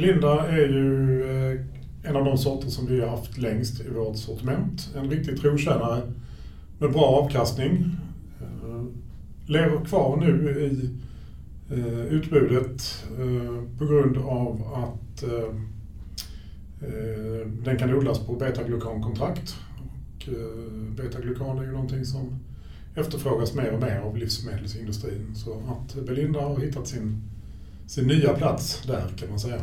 Belinda är ju eh, en av de sorter som vi har haft längst i vårt sortiment. En riktig trotjänare med bra avkastning. Eh, lever kvar nu i eh, utbudet på grund av att den kan odlas på betaglukankontrakt. Betaglukan är ju någonting som efterfrågas mer och mer av livsmedelsindustrin. Så att Belinda har hittat sin, sin nya plats där kan man säga.